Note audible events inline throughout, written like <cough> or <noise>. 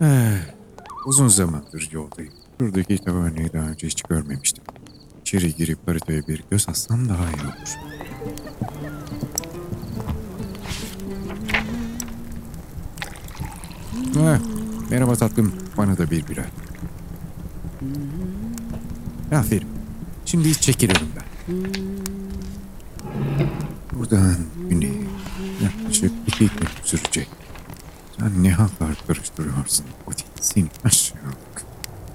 Eh, uzun zamandır yoldayım. Buradaki taverneyi daha önce hiç görmemiştim. İçeri girip haritaya bir göz atsam daha iyi olur. Eh, merhaba tatlım. Bana da bir birer. Aferin. Şimdi çekil önümden. Buradan güneye yaklaşık iki gün sürecek. Sen ne hallar karıştırıyorsun Odin? Seni aşağılık.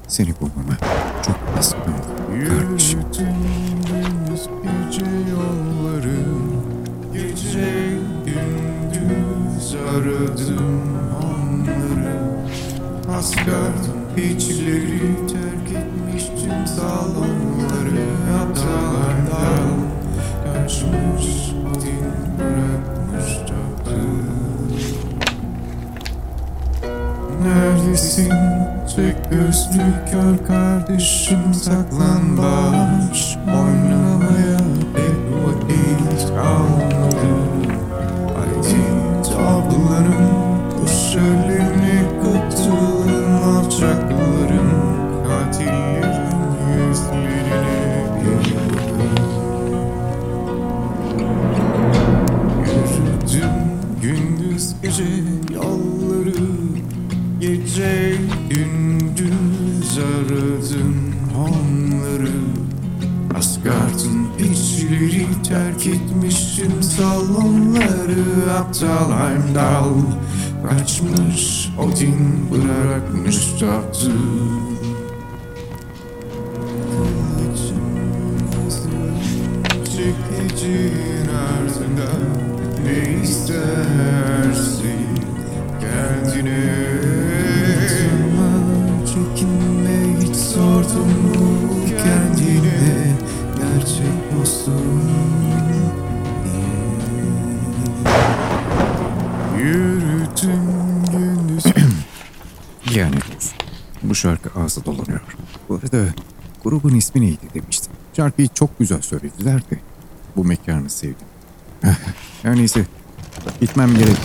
Seni bulmama çok az kaldı kardeşim. gece yolları Gece gündüz aradım onları Asgard'ın piçleri terk etmiş tüm salonları Hatalardan kaçmış Neredesin? Tek gözlü kör kardeşim saklambaç Oynamaya pek vakit kalmadı. Haydi tabloların Köşelerine katılın alçakların Katillerin yüzlerine bir bakın Yürüdüm gündüz gece yolları Gece gündüz aradım onları. Asgard'ın piçleri terk etmişim salonları Aptal Heimdall kaçmış Odin bırakmış tahtı Çekicinin ardında ne istersin <clears throat> Yani. Bu şarkı ağzı dolanıyor. Bu arada grubun ismi neydi demiştim. Şarkıyı çok güzel söylediler de bu mekanı sevdim. <laughs> Her neyse gitmem gerek.